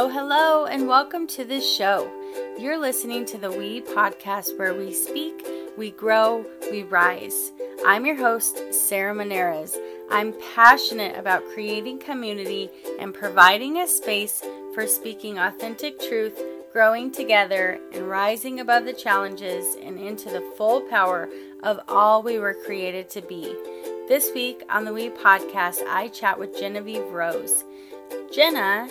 Hello, hello, and welcome to the show. You're listening to the We podcast where we speak, we grow, we rise. I'm your host, Sarah Monares. I'm passionate about creating community and providing a space for speaking authentic truth, growing together, and rising above the challenges and into the full power of all we were created to be. This week on the We podcast, I chat with Genavieve Rose. Gena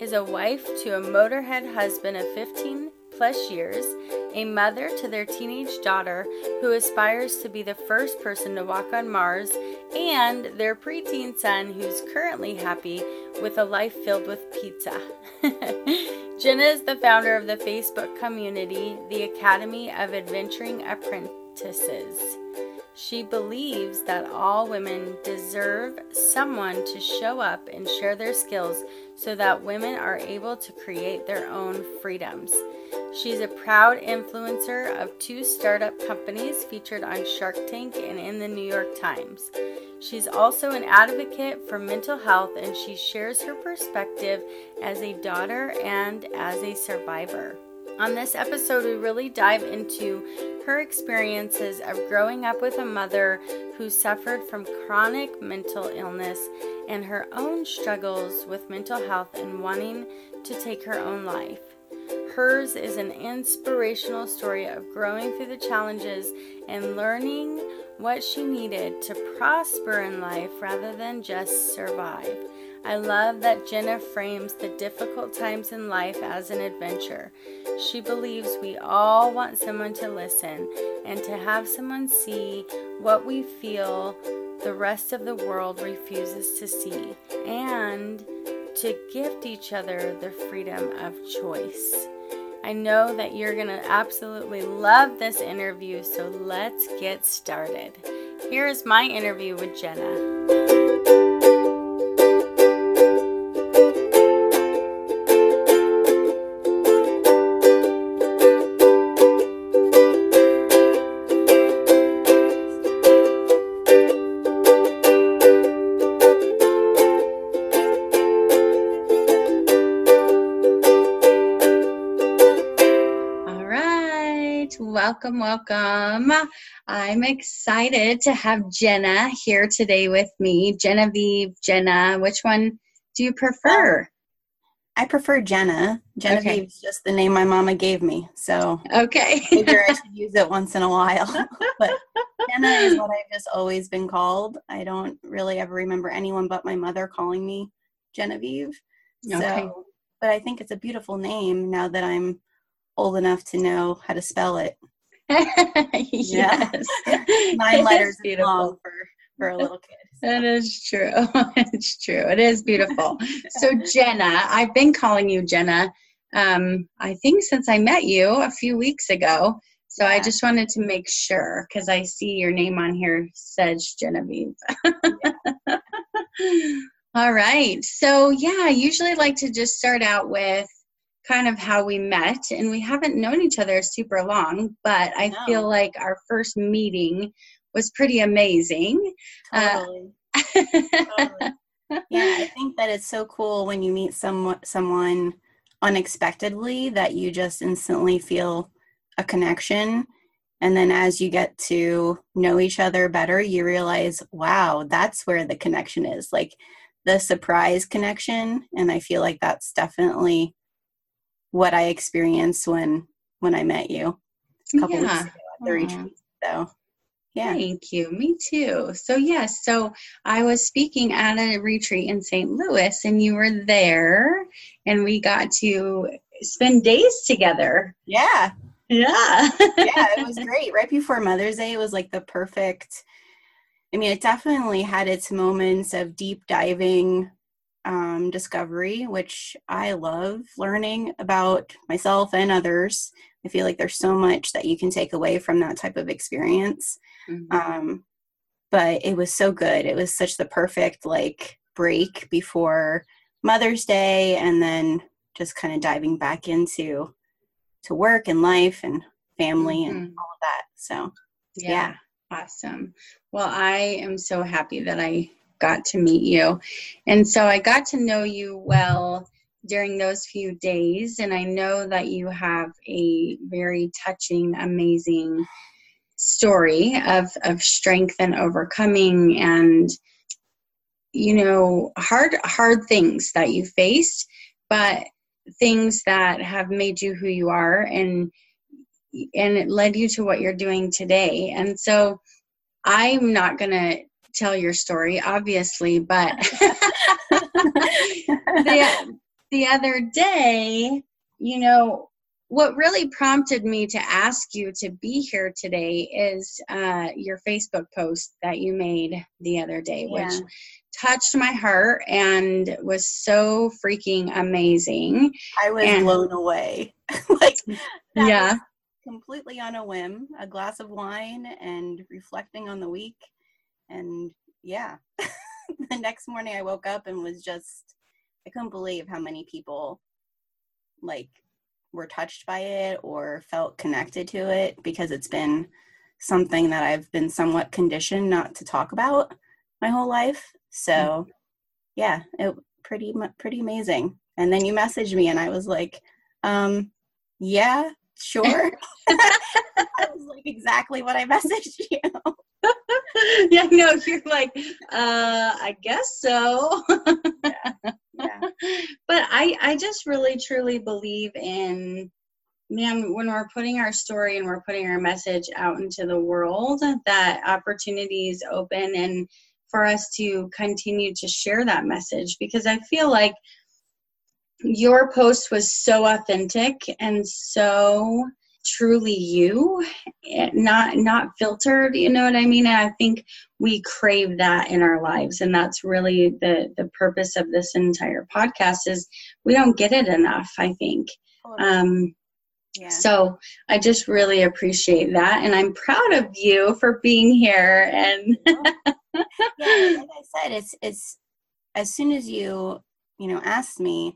is a wife to a motorhead husband of 15 plus years, a mother to their teenage daughter who aspires to be the first person to walk on Mars, and their preteen son who's currently happy with a life filled with pizza. Gena is the founder of the Facebook community, the Academy of Adventuring Apprentices. She believes that all women deserve someone to show up and share their skills so that women are able to create their own freedoms. She's a proud influencer of two startup companies featured on Shark Tank and in the New York Times. She's also an advocate for mental health and she shares her perspective as a daughter and as a survivor. On this episode, we really dive into her experiences of growing up with a mother who suffered from chronic mental illness and her own struggles with mental health and wanting to take her own life. Hers is an inspirational story of growing through the challenges and learning what she needed to prosper in life rather than just survive. I love that Gena frames the difficult times in life as an adventure. She believes we all want someone to listen and to have someone see what we feel the rest of the world refuses to see, and to gift each other the freedom of choice. I know that you're going to absolutely love this interview, so let's get started. Here is my interview with Gena. Welcome, welcome. I'm excited to have Gena here today with me. Genavieve, Gena, which one do you prefer? I prefer Gena. Genavieve okay. is just the name my mama gave me. So okay, figure I should use it once in a while. but Jenna is what I've just always been called. I don't really ever remember anyone but my mother calling me Genavieve. Okay. So, but I think it's a beautiful name now that I'm old enough to know how to spell it. yes. My letters long for, for a little kid. That is true. it's true. It is beautiful. so Gena, I've been calling you Gena. Um, I think since I met you a few weeks ago. So yeah. I just wanted to make sure because I see your name on here says Genavieve. All right. So yeah, I usually like to just start out with kind of how we met and we haven't known each other super long but i no. feel like our first meeting was pretty amazing totally. Uh, totally. yeah i think that it's so cool when you meet someone someone unexpectedly that you just instantly feel a connection and then as you get to know each other better you realize wow that's where the connection is like the surprise connection and i feel like that's definitely what I experienced when when I met you a couple yeah. weeks ago at the retreat. So yeah. Thank you. Me too. So yes, so I was speaking at a retreat in St. Louis and you were there and we got to spend days together. Yeah. Yeah. yeah, it was great. Right before Mother's Day, it was like the perfect I mean, it definitely had its moments of deep diving um, discovery, which I love learning about myself and others. I feel like there's so much that you can take away from that type of experience. Mm-hmm. Um, but it was so good. It was such the perfect like break before Mother's Day, and then just kind of diving back into to work and life and family mm-hmm. and all of that. So yeah. yeah. Awesome. Well, I am so happy that I got to meet you. And so I got to know you well during those few days. And I know that you have a very touching, amazing story of, of strength and overcoming and you know hard hard things that you faced but things that have made you who you are and and it led you to what you're doing today and so i'm not going to tell your story obviously but the, the other day you know what really prompted me to ask you to be here today is uh, your facebook post that you made the other day yeah. which touched my heart and was so freaking amazing. I was and, blown away. like yeah. completely on a whim, a glass of wine and reflecting on the week and yeah. the next morning I woke up and was just I couldn't believe how many people like were touched by it or felt connected to it because it's been something that I've been somewhat conditioned not to talk about my whole life so yeah, it pretty pretty amazing. And then you messaged me and I was like, um, yeah, sure. that was like exactly what I messaged you. yeah, no, you're like, uh, I guess so. yeah. yeah. But I, I just really truly believe in, man, when we're putting our story and we're putting our message out into the world, that opportunities open and for us to continue to share that message because I feel like your post was so authentic and so truly you eh, not not filtered you know what i mean and i think we crave that in our lives and that's really the the purpose of this entire podcast is we don't get it enough i think um yeah. So I just really appreciate that, and I'm proud of you for being here. And yeah, like I said, it's it's as soon as you you know asked me,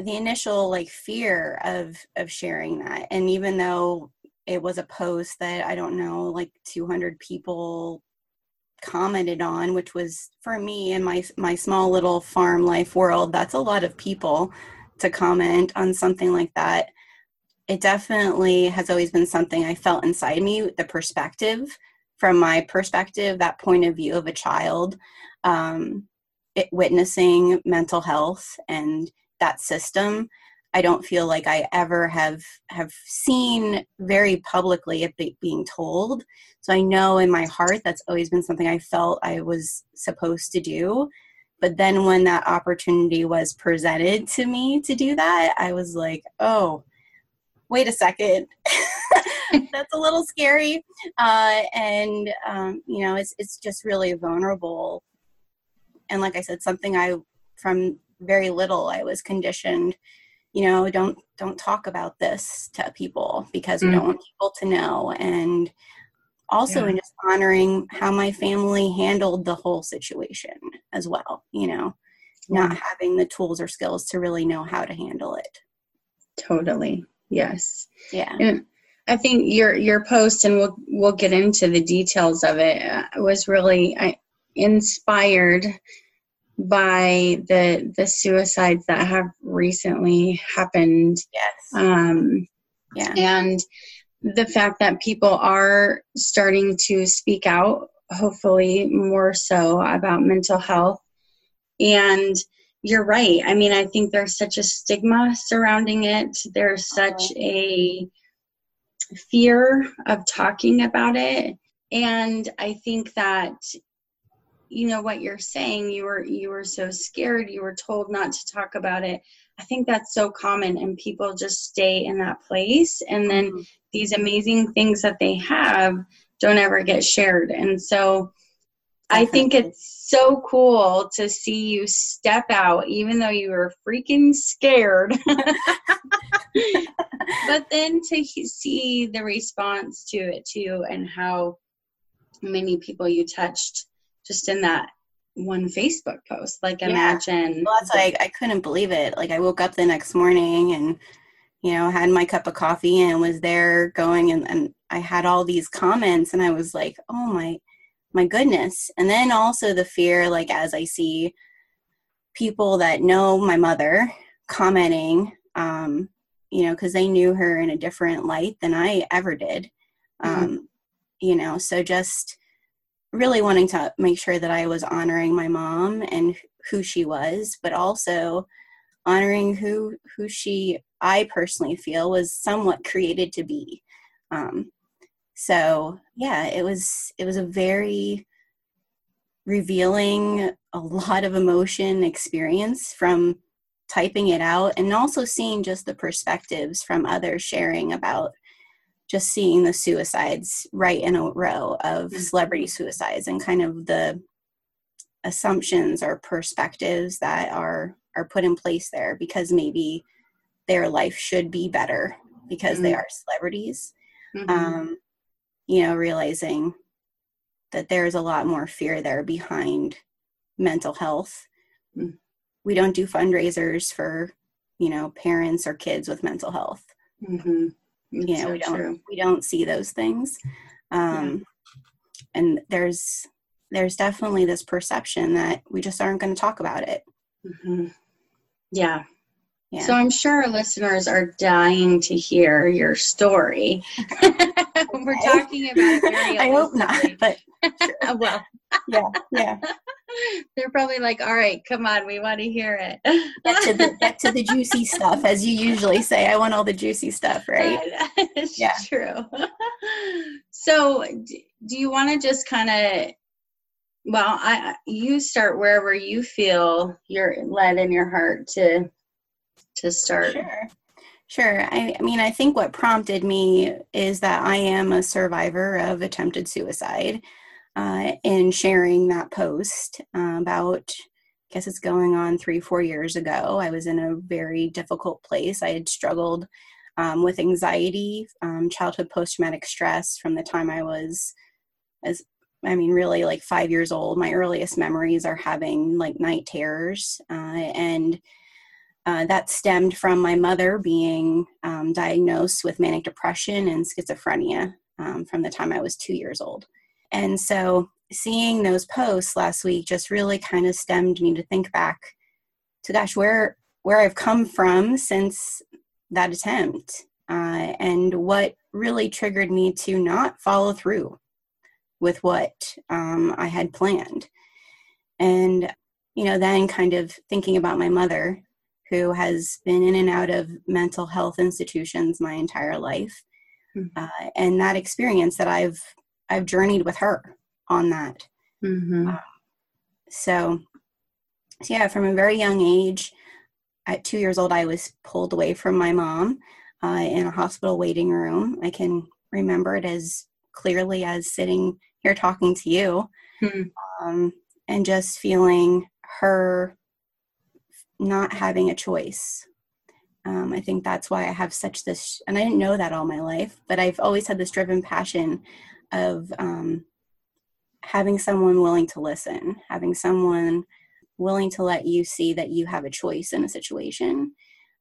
the initial like fear of of sharing that, and even though it was a post that I don't know like 200 people commented on, which was for me in my my small little farm life world, that's a lot of people to comment on something like that. It definitely has always been something I felt inside me, the perspective from my perspective, that point of view of a child, um, it, witnessing mental health and that system. I don't feel like I ever have have seen very publicly it be, being told. So I know in my heart that's always been something I felt I was supposed to do. But then when that opportunity was presented to me to do that, I was like, oh, wait a second that's a little scary uh, and um, you know it's, it's just really vulnerable and like i said something i from very little i was conditioned you know don't don't talk about this to people because mm-hmm. we don't mm. want people to know and also yeah. in just honoring how my family handled the whole situation as well you know not having the tools or skills to really know how to handle it totally Yes. Yeah. And I think your your post, and we'll we'll get into the details of it, uh, was really inspired by the the suicides that have recently happened. Yes. Um, yeah. And the fact that people are starting to speak out, hopefully more so about mental health, and you're right. I mean, I think there's such a stigma surrounding it. There's such uh-huh. a fear of talking about it. And I think that you know what you're saying you were you were so scared you were told not to talk about it i think that's so common and people just stay in that place and then mm-hmm. these amazing things that they have don't ever get shared and so I think it's so cool to see you step out, even though you were freaking scared. but then to see the response to it too, and how many people you touched just in that one Facebook post. Like, yeah. imagine. Well, that's like, I couldn't believe it. Like, I woke up the next morning and, you know, had my cup of coffee and was there going, and, and I had all these comments, and I was like, oh my my goodness and then also the fear like as i see people that know my mother commenting, um, you know, because they knew her in a different light than I ever did. Mm-hmm. Um, you know, so just really wanting to make sure that I was honoring my mom and who she was, but also honoring who who she I personally feel was somewhat created to be. Um, so yeah, it was it was a very revealing, a lot of emotion experience from typing it out and also seeing just the perspectives from others sharing about just seeing the suicides right in a row of mm-hmm. celebrity suicides and kind of the assumptions or perspectives that are are put in place there because maybe their life should be better because mm-hmm. they are celebrities mm-hmm. um, you know realizing that there's a lot more fear there behind mental health mm-hmm. we don't do fundraisers for you know parents or kids with mental health mm-hmm. You know so we don't true. we don't see those things um, yeah. and there's there's definitely this perception that we just aren't going to talk about it mm-hmm. yeah yeah. So I'm sure our listeners are dying to hear your story. We're talking about it I hope not, but sure. well, yeah, yeah. They're probably like, "All right, come on, we want to hear it." get to the get to the juicy stuff, as you usually say. I want all the juicy stuff, right? It's yeah, true. So, do you want to just kind of well i you start wherever you feel you're led in your heart to to start? Sure. Sure. I, I, mean, I think what prompted me is that I am a survivor of attempted suicide. Uh, in sharing that post uh, about, I guess it's going on three, four years ago, I was in a very difficult place. I had struggled um, with anxiety, um, childhood post traumatic stress from the time I was as I mean, really like five years old. My earliest memories are having like night terrors uh, and uh, that stemmed from my mother being um, diagnosed with manic depression and schizophrenia um, from the time I was two years old. And so seeing those posts last week just really kind of stemmed me to think back to gosh, where where I've come from since that attempt, uh, and what really triggered me to not follow through with what um, I had planned. And you know, then kind of thinking about my mother who has been in and out of mental health institutions my entire life. Mm-hmm. Uh, and that experience that I've I've journeyed with her on that. Mm-hmm. Uh, so, so, yeah, from a very young age, at two years old, I was pulled away from my mom uh, in a hospital waiting room. I can remember it as clearly as sitting here talking to you, mm-hmm. um, and just feeling her not having a choice. Um, I think that's why I have such this, and I didn't know that all my life, but I've always had this driven passion of um, having someone willing to listen, having someone willing to let you see that you have a choice in a situation.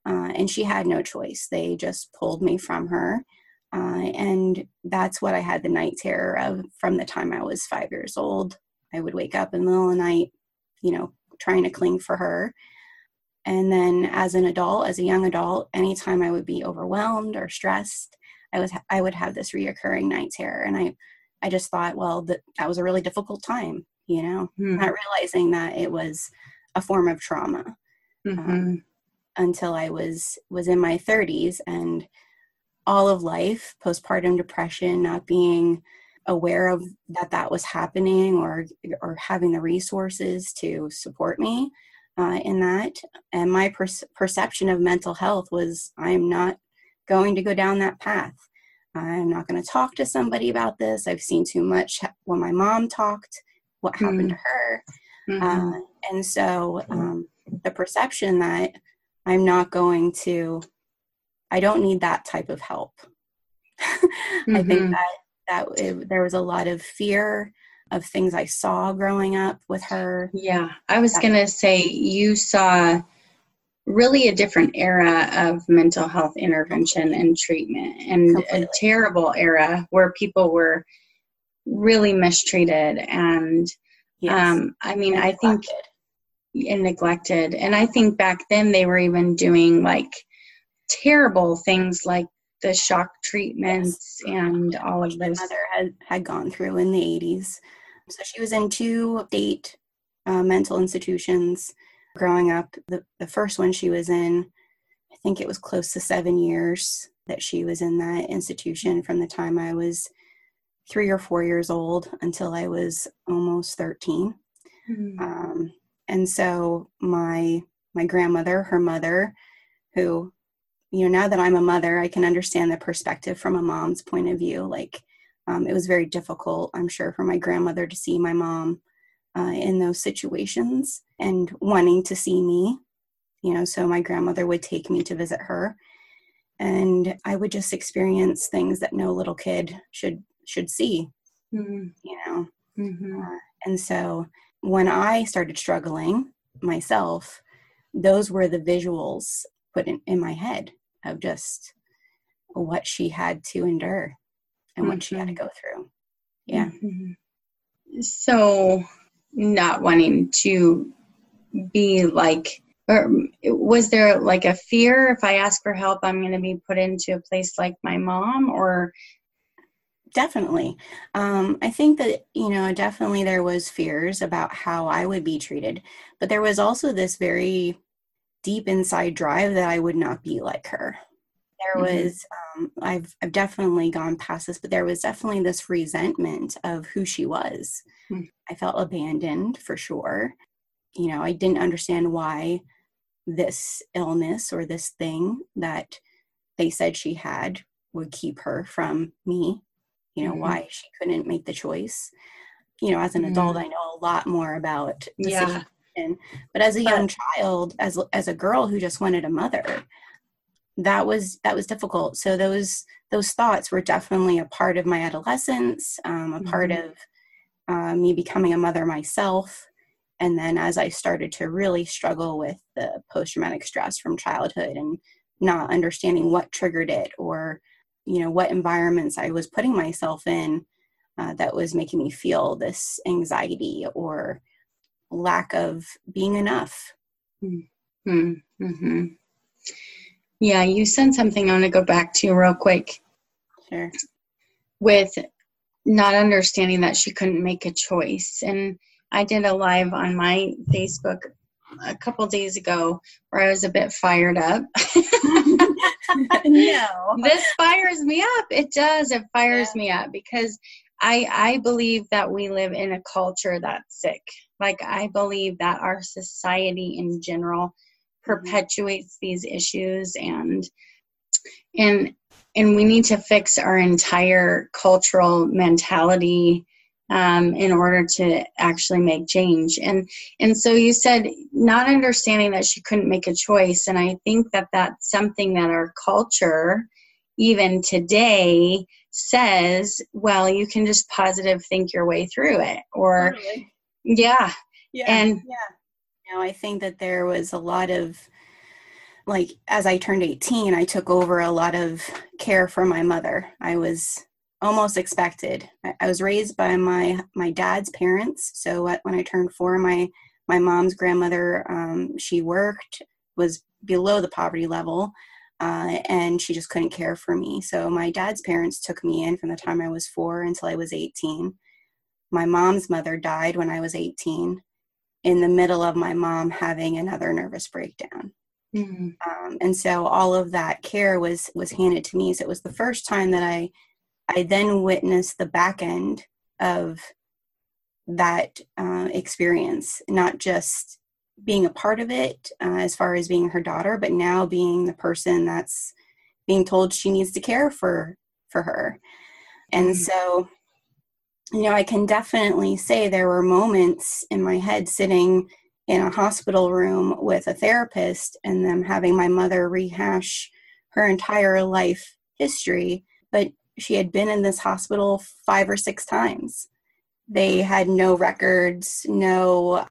Uh, and she had no choice. They just pulled me from her. Uh, and that's what I had the night terror of from the time I was five years old. I would wake up in the middle of the night, you know, trying to cling for her. And then as an adult, as a young adult, anytime I would be overwhelmed or stressed, I was I would have this reoccurring night terror. And I I just thought, well, that that was a really difficult time, you know, mm-hmm. not realizing that it was a form of trauma. Um, mm-hmm. Um, until I was was in my 30s and all of life, postpartum depression, not being aware of that that was happening or or having the resources to support me uh, in that. And my per- perception of mental health was I am not going to go down that path. I'm not going to talk to somebody about this. I've seen too much when my mom talked, what happened mm-hmm. to her. Mm-hmm. Uh, and so um, the perception that I'm not going to, I don't need that type of help. mm-hmm. I think mm-hmm. that that it, there was a lot of fear of things I saw growing up with her. Yeah, I was going to say you saw really a different era of mental health intervention and treatment and Completely. a terrible era where people were really mistreated and yes. um, i mean i think and neglected. And I think back then they were even doing like terrible things like the shock treatments yes. and all of those. My mother had, had gone through in the 80s. So she was in two state uh, mental institutions growing up. The, the first one she was in, I think it was close to seven years that she was in that institution from the time I was three or four years old until I was almost 13. Mm-hmm. Um, and so my my grandmother, her mother, who, you know, now that I'm a mother, I can understand the perspective from a mom's point of view. Like, um, it was very difficult, I'm sure, for my grandmother to see my mom uh, in those situations and wanting to see me. You know, so my grandmother would take me to visit her, and I would just experience things that no little kid should should see. Mm-hmm. You know, mm-hmm. uh, and so when I started struggling myself, those were the visuals put in, in my head of just what she had to endure and what mm-hmm. she had to mm-hmm. go through. Yeah. Mm-hmm. So, not wanting to be like, or was there like a fear if I ask for help, I'm going to be put into a place like my mom? Or definitely um, i think that you know definitely there was fears about how i would be treated but there was also this very deep inside drive that i would not be like her there mm-hmm. was um, I've, I've definitely gone past this but there was definitely this resentment of who she was mm-hmm. i felt abandoned for sure you know i didn't understand why this illness or this thing that they said she had would keep her from me you know mm-hmm. why she couldn't make the choice you know as an mm-hmm. adult i know a lot more about yeah. but as a young but, child as as a girl who just wanted a mother that was that was difficult so those those thoughts were definitely a part of my adolescence um, a mm-hmm. part of uh, me becoming a mother myself and then as i started to really struggle with the post-traumatic stress from childhood and not understanding what triggered it or you know what environments i was putting myself in uh, that was making me feel this anxiety or lack of being enough mm-hmm. Mm-hmm. Yeah you said something i want to go back to real quick sure with not understanding that she couldn't make a choice and i did a live on my facebook a couple days ago where I was a bit fired up. no. This fires me up. It does. It fires yeah. me up because I I believe that we live in a culture that's sick. Like I believe that our society in general. Perpetuates these issues and and and we need to fix our entire cultural mentality um, in order to actually make change. And and so you said not understanding that she couldn't make a choice, and I think that that's something that our culture, even today, says, well, you can just positive think your way through it, or totally. yeah, yeah, and yeah. Know, I think that there was a lot of like as I turned 18, I took over a lot of care for my mother. I was almost expected. I, was raised by my my dad's parents, so when I turned four, my my mom's grandmother um, she worked was below the poverty level, uh, and she just couldn't care for me. So my dad's parents took me in from the time I was four until I was 18. My mom's mother died when I was 18, in the middle of my mom having another nervous breakdown. Mm-hmm. Um, and so all of that care was was handed to me. So it was the first time that I I then witnessed the back end of that uh, experience, not just being a part of it uh, as far as being her daughter, but now being the person that's being told she needs to care for for her. And mm-hmm. so, you know, I can definitely say there were moments in my head sitting in a hospital room with a therapist and them having my mother rehash her entire life history. But she had been in this hospital five or six times. They had no records, no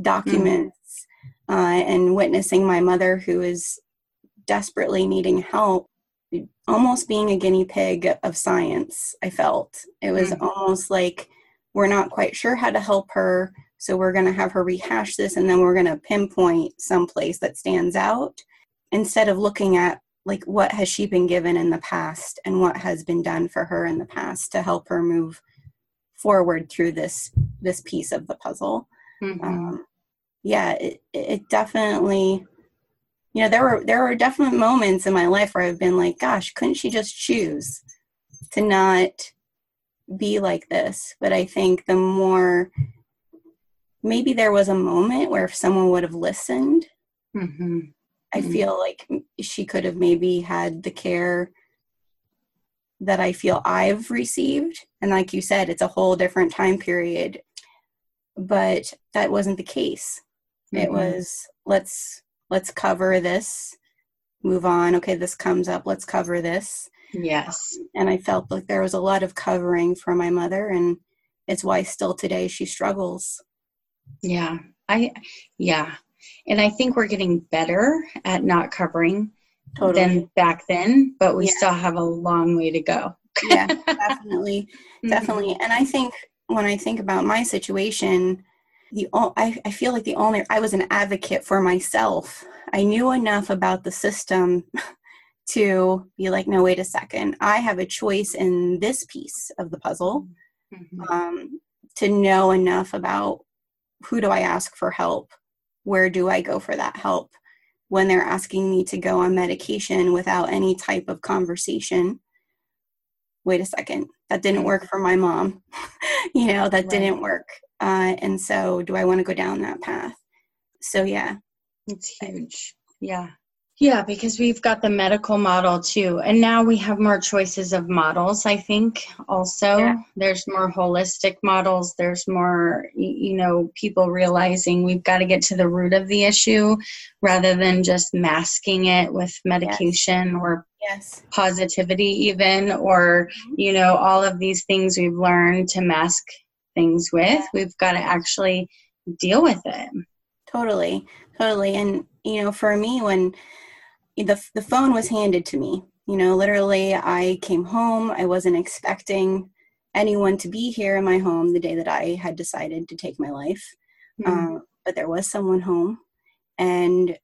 documents, mm-hmm. uh, and witnessing my mother, who is desperately needing help, almost being a guinea pig of science, I felt. It was mm-hmm. almost like we're not quite sure how to help her, So we're going to have her rehash this and then we're going to pinpoint some place that stands out instead of looking at like what has she been given in the past and what has been done for her in the past to help her move forward through this this piece of the puzzle. Mm-hmm. Um, yeah, it, it definitely you know there were there were definite moments in my life where I've been like, gosh, couldn't she just choose to not be like this? But I think the more maybe there was a moment where if someone would have listened, mm-hmm. I mm-hmm. feel like she could have maybe had the care that I feel I've received. And like you said, it's a whole different time period. But that wasn't the case. Mm-hmm. It was let's let's cover this, move on. Okay, this comes up, let's cover this. Yes. And I felt like there was a lot of covering for my mother and it's why still today she struggles. Yeah. I yeah. And I think we're getting better at not covering totally. than back then, but we yeah. still have a long way to go. yeah, definitely. Mm-hmm. Definitely. And I think when I think about my situation, the I, I feel like the only I was an advocate for myself. I knew enough about the system to be like, no, wait a second. I have a choice in this piece of the puzzle mm-hmm. um, to know enough about who do I ask for help? Where do I go for that help? When they're asking me to go on medication without any type of conversation, wait a second, that didn't mm-hmm. work for my mom. you know, that right. didn't work. Uh, and so, do I want to go down that path? So, yeah. It's huge. Yeah. Yeah, because we've got the medical model too. And now we have more choices of models, I think, also. Yeah. There's more holistic models. There's more, you know, people realizing we've got to get to the root of the issue rather than just masking it with medication yes. or yes. positivity, even, or, mm-hmm. you know, all of these things we've learned to mask things with. We've got to actually deal with it. Totally, totally. And, you know, for me, when, the, the phone was handed to me. You know, literally, I came home. I wasn't expecting anyone to be here in my home the day that I had decided to take my life. Mm-hmm. Uh, but there was someone home. And,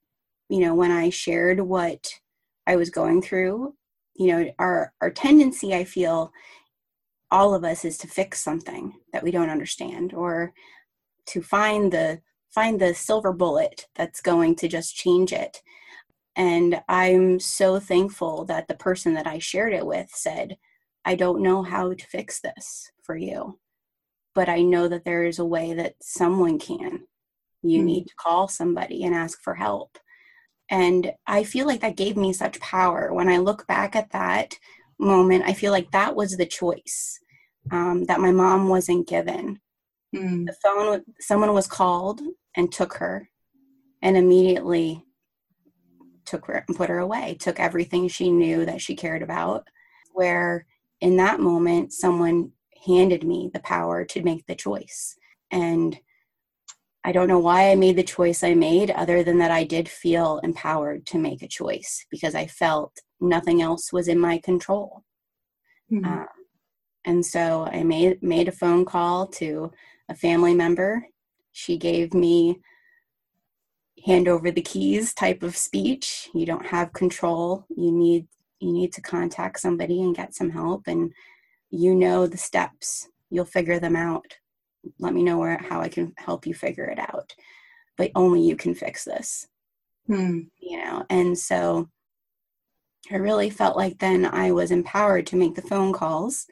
you know, when I shared what I was going through, you know, our, our tendency, I feel, all of us is to fix something that we don't understand or to find the find the silver bullet that's going to just change it and I'm so thankful that the person that I shared it with said, I don't know how to fix this for you, but I know that there is a way that someone can. You mm-hmm. need to call somebody and ask for help. And I feel like that gave me such power. When I look back at that moment, I feel like that was the choice um, that my mom wasn't given. Mm. The phone, someone was called and took her, and immediately took her and put her away, took everything she knew that she cared about. Where in that moment, someone handed me the power to make the choice. And I don't know why I made the choice I made, other than that I did feel empowered to make a choice because I felt nothing else was in my control. Mm-hmm. Um, and so I made made a phone call to a family member. She gave me hand over the keys type of speech you don't have control you need you need to contact somebody and get some help and you know the steps you'll figure them out let me know where how i can help you figure it out but only you can fix this hmm. you know and so i really felt like then i was empowered to make the phone calls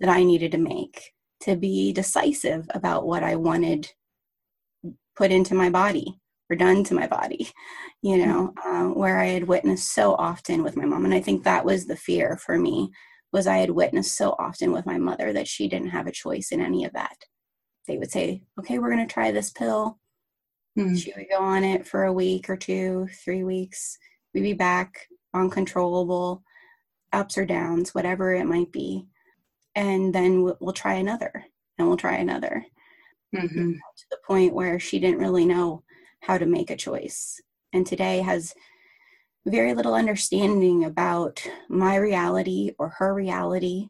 that i needed to make to be decisive about what i wanted put into my body or done to my body, you know, mm-hmm. um, where I had witnessed so often with my mom. And I think that was the fear for me was I had witnessed so often with my mother that she didn't have a choice in any of that. They would say, okay, we're going to try this pill. Mm-hmm. She would go on it for a week or two, three weeks. We'd be back uncontrollable, ups or downs, whatever it might be. And then we'll, we'll try another and we'll try another. Mm-hmm. To the point where she didn't really know how to make a choice. And today has very little understanding about my reality or her reality.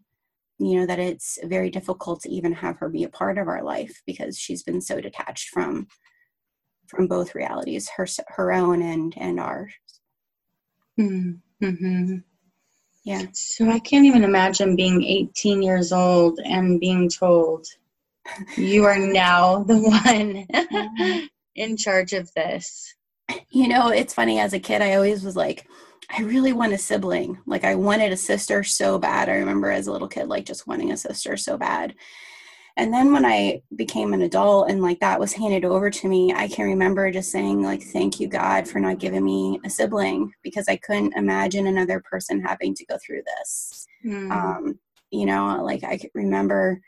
you know that it's very difficult to even have her be a part of our life because she's been so detached from from both realities her her own and and ours mm-hmm. yeah so i can't even imagine being 18 years old and being told you are now the one mm-hmm. in charge of this you know it's funny as a kid i always was like I really want a sibling. Like I wanted a sister so bad. I remember as a little kid, like just wanting a sister so bad. And then when I became an adult and like that was handed over to me, I can remember just saying like, thank you God for not giving me a sibling because I couldn't imagine another person having to go through this. Mm. Um, you know, like I remember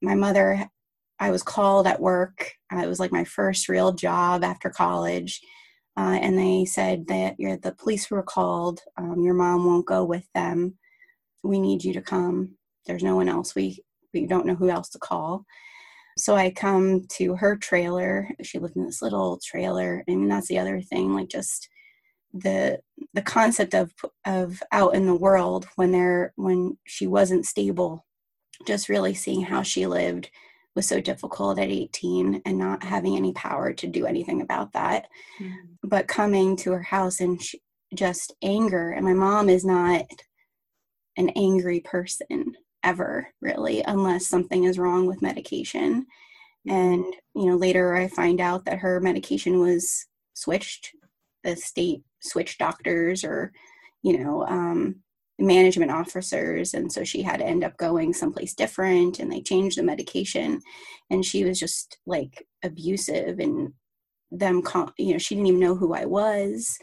my mother, I was called at work. Uh, it was like my first real job after college uh, and they said that the police were called. Um, your mom won't go with them. We need you to come. There's no one else. We we don't know who else to call. So I come to her trailer. She lived in this little trailer. I mean, that's the other thing. Like just the the concept of of out in the world when they're when she wasn't stable. Just really seeing how she lived was so difficult at 18 and not having any power to do anything about that. Mm. But coming to her house and she, just anger, and my mom is not an angry person ever, really, unless something is wrong with medication. Mm. And, you know, later I find out that her medication was switched, the state switched doctors or, you know, um, management officers and so she had to end up going someplace different and they changed the medication and she was just like abusive and them you know she didn't even know who i was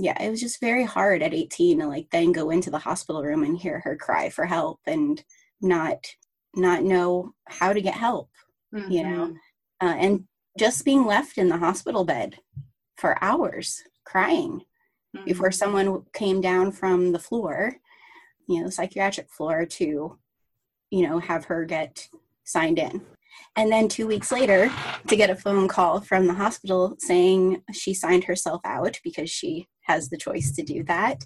yeah it was just very hard at 18 to like then go into the hospital room and hear her cry for help and not not know how to get help mm-hmm. you know mm-hmm. uh, and just being left in the hospital bed for hours crying mm-hmm. before someone came down from the floor, you know, the psychiatric floor to, you know, have her get signed in. And then two weeks later, to get a phone call from the hospital saying she signed herself out because she has the choice to do that.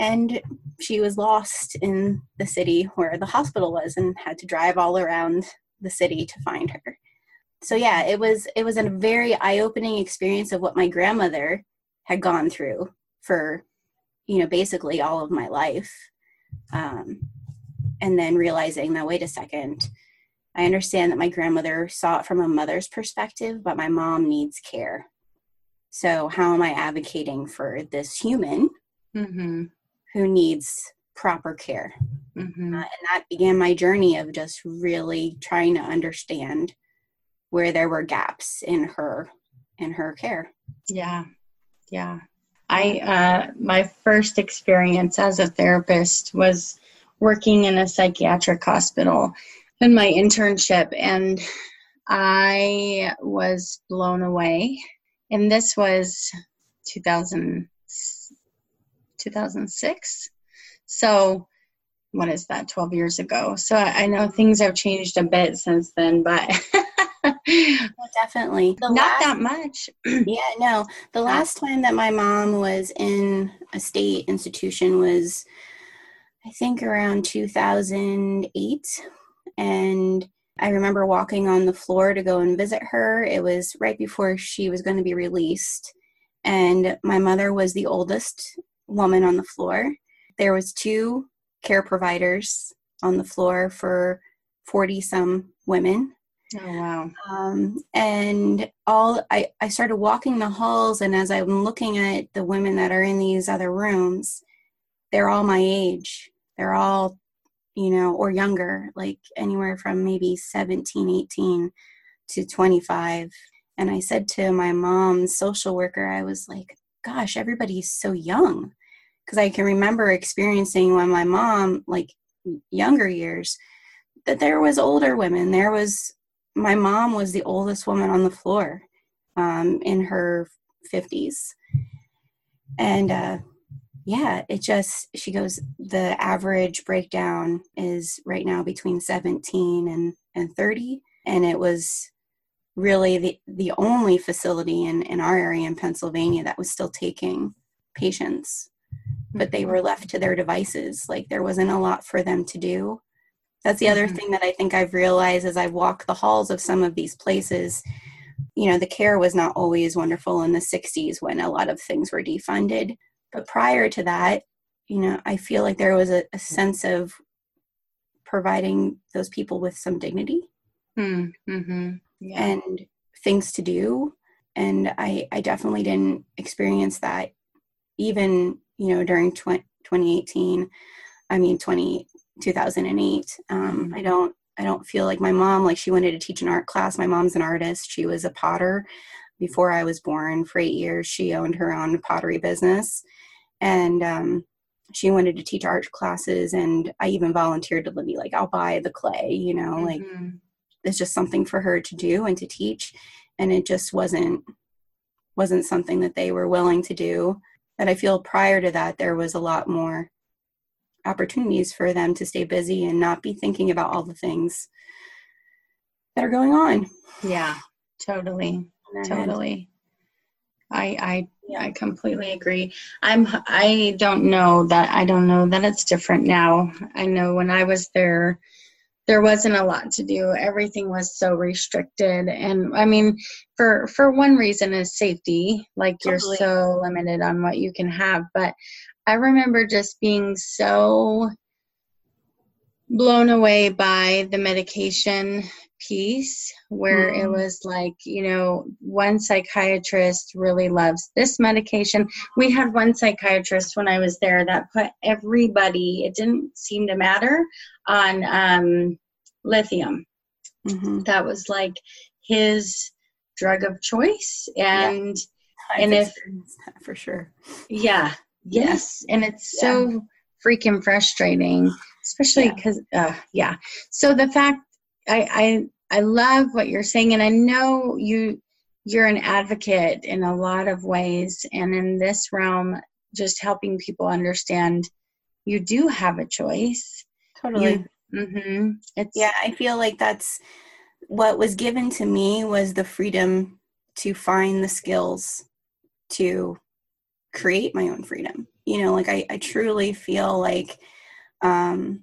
And she was lost in the city where the hospital was and had to drive all around the city to find her. So yeah, it was it was a very eye-opening experience of what my grandmother had gone through for you know basically all of my life um, and then realizing that wait a second i understand that my grandmother saw it from a mother's perspective but my mom needs care so how am i advocating for this human mm-hmm. who needs proper care mm-hmm. uh, and that began my journey of just really trying to understand where there were gaps in her in her care yeah yeah. I uh, my first experience as a therapist was working in a psychiatric hospital in my internship, and I was blown away. And this was 2000, 2006. So, what is that, 12 years ago? So, I know things have changed a bit since then, but well, definitely. The Not last, that much. yeah, no. The last time that my mom was in a state institution was, I think, around 2008. And I remember walking on the floor to go and visit her. It was right before she was going to be released. And my mother was the oldest woman on the floor. There was two care providers on the floor for 40 some women Oh wow! Um, and all I I started walking the halls, and as I'm looking at the women that are in these other rooms, they're all my age. They're all, you know, or younger, like anywhere from maybe 17, 18 to 25. And I said to my mom's social worker, I was like, "Gosh, everybody's so young," because I can remember experiencing when my mom, like younger years, that there was older women there was my mom was the oldest woman on the floor um, in her 50s. And uh, yeah, it just, she goes, the average breakdown is right now between 17 and, and 30. And it was really the, the only facility in, in our area in Pennsylvania that was still taking patients, but they were left to their devices. Like there wasn't a lot for them to do. That's the other mm-hmm. thing that I think I've realized as I walk the halls of some of these places. You know, the care was not always wonderful in the 60s when a lot of things were defunded. But prior to that, you know, I feel like there was a, a sense of providing those people with some dignity hmm, mm-hmm. yeah. and things to do. And I, I definitely didn't experience that even, you know, during 20, 2018. I mean, 20, 2008. Um, I don't I don't feel like my mom like she wanted to teach an art class. My mom's an artist. She was a potter before I was born. For eight years, she owned her own pottery business, and um, she wanted to teach art classes. And I even volunteered to be like, I'll buy the clay. You know, mm-hmm. like it's just something for her to do and to teach. And it just wasn't wasn't something that they were willing to do. That I feel prior to that there was a lot more opportunities for them to stay busy and not be thinking about all the things that are going on. Yeah, totally. Totally. I I yeah, I completely agree. I'm I don't know that I don't know that it's different now. I know when I was there there wasn't a lot to do. Everything was so restricted and I mean for for one reason is safety. Like totally. you're so limited on what you can have, but I remember just being so blown away by the medication piece where mm. it was like you know one psychiatrist really loves this medication we had one psychiatrist when i was there that put everybody it didn't seem to matter on um, lithium mm-hmm. that was like his drug of choice and yeah. and if for sure yeah Yes, and it's so. Freaking frustrating, especially because yeah. Uh, yeah. So the fact I I I love what you're saying, and I know you you're an advocate in a lot of ways, and in this realm, just helping people understand you do have a choice. Totally. You, mm-hmm, it's, yeah, I feel like that's what was given to me was the freedom to find the skills to create my own freedom. You know, like I, I truly feel like um,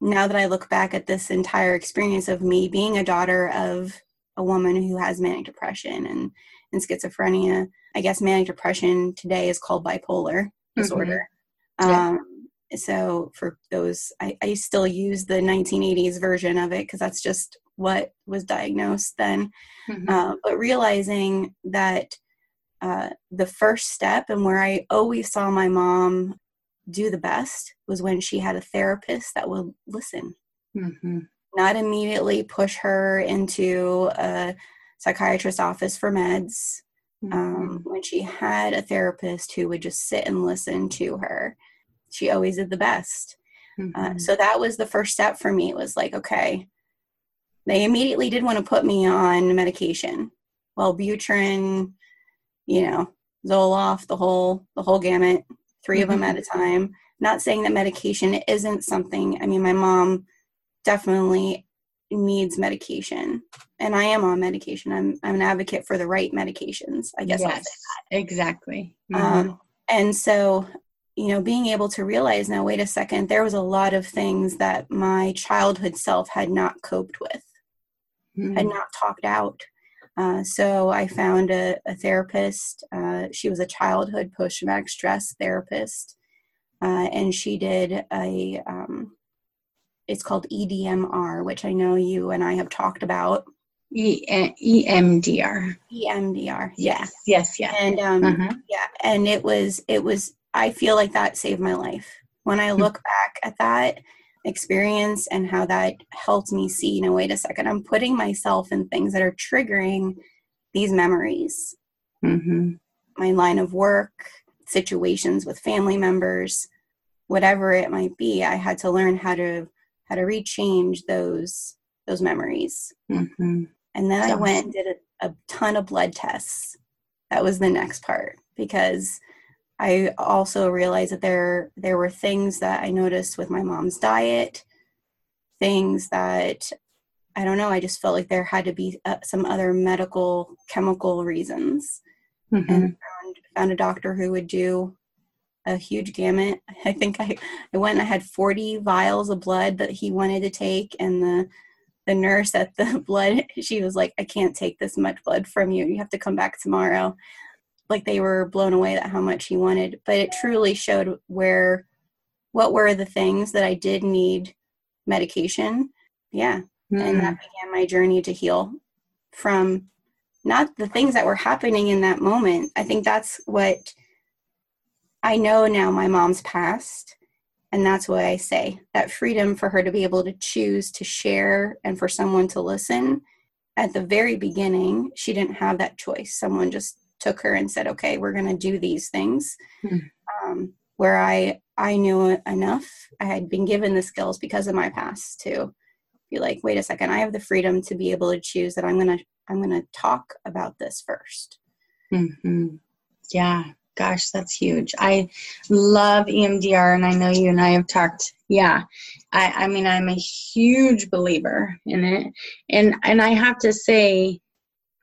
now that I look back at this entire experience of me being a daughter of a woman who has manic depression and, and schizophrenia, I guess manic depression today is called bipolar mm-hmm. disorder. Yeah. Um, so for those, I, I still use the 1980s version of it because that's just what was diagnosed then. Mm-hmm. Uh, but realizing that uh, the first step and where I always saw my mom do the best was when she had a therapist that would listen, mm-hmm. not immediately push her into a psychiatrist's office for meds. Um, mm-hmm. Um, when she had a therapist who would just sit and listen to her, she always did the best. Uh, mm-hmm. Uh, so that was the first step for me. It was like, okay, they immediately did want to put me on medication. Well, Wellbutrin, you know, Zoloft, the whole the whole gamut, 3 mm-hmm. of them at a time. Not saying that medication isn't something. I mean, my mom definitely needs medication, and I am on medication. I'm I'm an advocate for the right medications. I guess yes, exactly. Mm-hmm. Um, and so, you know, being able to realize now, wait a second, there was a lot of things that my childhood self had not coped with, mm-hmm. had not talked out. Uh, so I found a, a therapist. Uh, she was a childhood post traumatic stress therapist, uh, and she did a. Um, it's called EDMR, which I know you and I have talked about. E- EMDR. EMDR. Yes. Yes. Yeah. And um, uh-huh. yeah, and it was it was. I feel like that saved my life. When I hmm. look back at that, experience and how that helped me see you know wait a second i'm putting myself in things that are triggering these memories mm-hmm. my line of work situations with family members whatever it might be i had to learn how to how to rechange those those memories mm-hmm. and then i went and did a, a ton of blood tests that was the next part because I also realized that there there were things that I noticed with my mom's diet, things that I don't know. I just felt like there had to be uh, some other medical chemical reasons, mm-hmm. and found, found a doctor who would do a huge gamut. I think I, I went and I had 40 vials of blood that he wanted to take and the the nurse at the blood she was like I can't take this much blood from you. You have to come back tomorrow. Like they were blown away at how much he wanted, but it truly showed where what were the things that I did need medication. Yeah. Mm. And that began my journey to heal from not the things that were happening in that moment. I think that's what I know now my mom's past And that's what I say that freedom for her to be able to choose to share and for someone to listen. At the very beginning, she didn't have that choice. Someone just took her and said, okay, we're going to do these things. Mm. Um, where I, I knew enough, I had been given the skills because of my past to be like, wait a second, I have the freedom to be able to choose that I'm going to, I'm going to talk about this 1st mm-hmm. Yeah gosh, that's huge. I love EMDR, and I know you and I have talked. Yeah, I, I mean, I'm a huge believer in it, and and I have to say,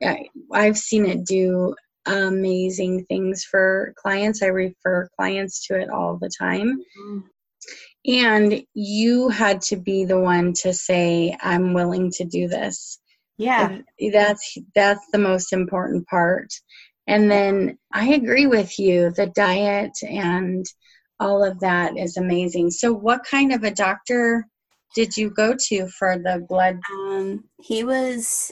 I, I've seen it do amazing things for clients. I refer clients to it all the time. Mm-hmm. And you had to be the one to say, I'm willing to do this. Yeah. That's that's the most important part. And then I agree with you, the diet and all of that is amazing. So, what kind of a doctor did you go to for the blood? Um, he was,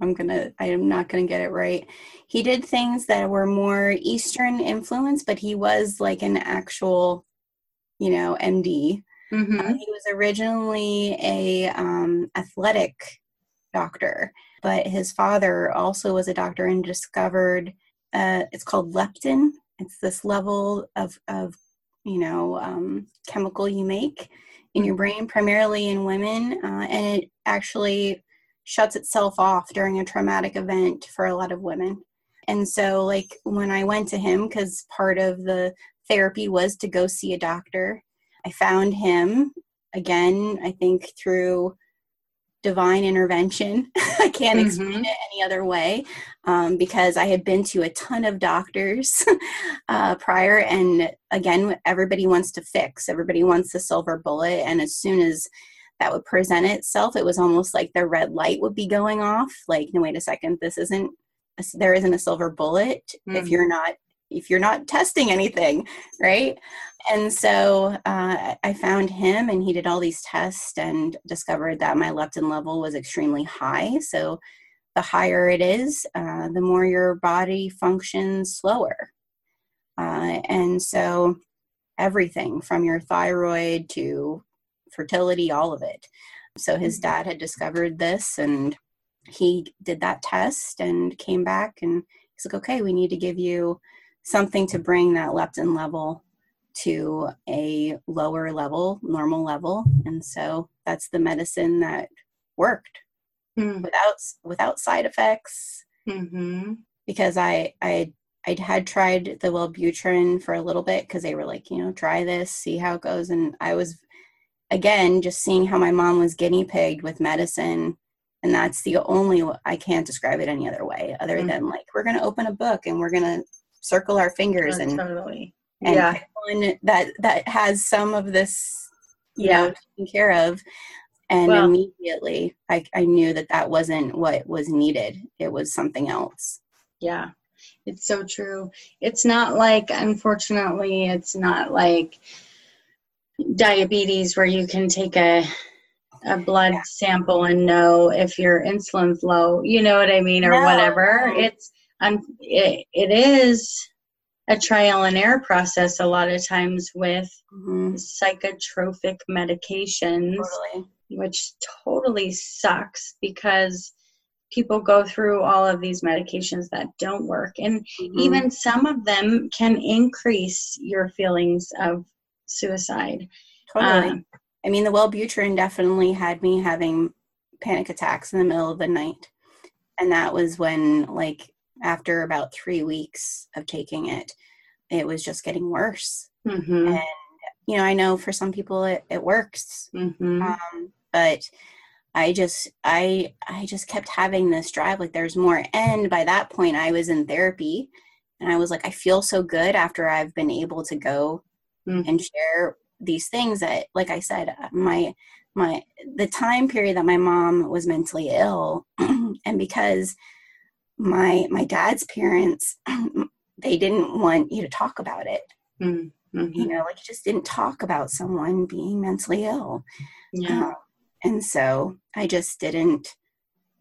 I'm gonna, I am not gonna get it right. He did things that were more Eastern influence, but he was like an actual, you know, MD. Mm-hmm. Uh, he was originally a um, athletic doctor but his father also was a doctor and discovered uh, it's called leptin. It's this level of, of you know, um, chemical you make in your brain, primarily in women, uh, and it actually shuts itself off during a traumatic event for a lot of women. And so, like, when I went to him, because part of the therapy was to go see a doctor, I found him again, I think through divine intervention. I can't mm-hmm. explain it any other way um, because I had been to a ton of doctors uh, prior. And again, everybody wants to fix, everybody wants the silver bullet. And as soon as that would present itself, it was almost like the red light would be going off. Like, no, wait a second, this isn't, a, there isn't a silver bullet mm-hmm. if mm. you're not if you're not testing anything, right? And so uh, I found him and he did all these tests and discovered that my leptin level was extremely high. So the higher it is, uh, the more your body functions slower. Uh, and so everything from your thyroid to fertility, all of it. So his mm-hmm. dad had discovered this and he did that test and came back and he's like, okay, we need to give you something to bring that leptin level to a lower level, normal level. And so that's the medicine that worked mm. without without side effects. Mm-hmm. Because I I I had tried the Wellbutrin for a little bit because they were like, you know, try this, see how it goes, and I was again just seeing how my mom was guinea pigged with medicine and that's the only i can't describe it any other way other mm-hmm. than like we're going to open a book and we're going to circle our fingers oh, and totally. and yeah. one that that has some of this you yeah. know taken care of. And well, immediately I, I knew that that wasn't what was needed. It was something else. Yeah. It's so true. It's not like unfortunately it's not like diabetes where you can take a a blood yeah. sample and know if your insulin's low you know what i mean or no. whatever it's um, it, it is a trial and error process a lot of times with mm-hmm. psychotropic medications, totally. which totally sucks because people go through all of these medications that don't work. And mm-hmm. even some of them can increase your feelings of suicide. Totally. Um, I mean, the Wellbutrin definitely had me having panic attacks in the middle of the night. And that was when, like, after about three weeks of taking it, it was just getting worse. Mm-hmm. And, you know, I know for some people it, it works. Mm-hmm. Um, but I just, I, I just kept having this drive, like there's more. And by that point I was in therapy And I was like, I feel so good after I've been able to go mm-hmm. and share these things that, like I said, my my the time period that my mom was mentally ill, and because my my dad's parents they didn't want you to talk about it mm-hmm. you know like you just didn't talk about someone being mentally ill yeah. Uh, and so i just didn't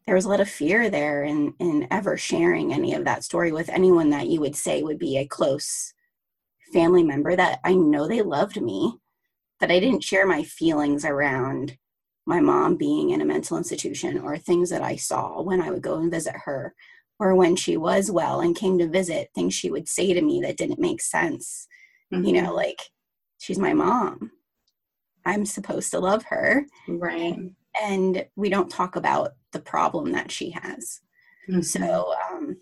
there was a lot of fear there in in ever sharing any of that story with anyone that you would say would be a close family member that i know they loved me but i didn't share my feelings around my mom being in a mental institution or things that i saw when i would go and visit her or when she was well and came to visit things she would say to me that didn't make sense mm-hmm. you know mm-hmm. like she's my mom i'm supposed to love her right and we don't talk about the problem that she has mm-hmm. so um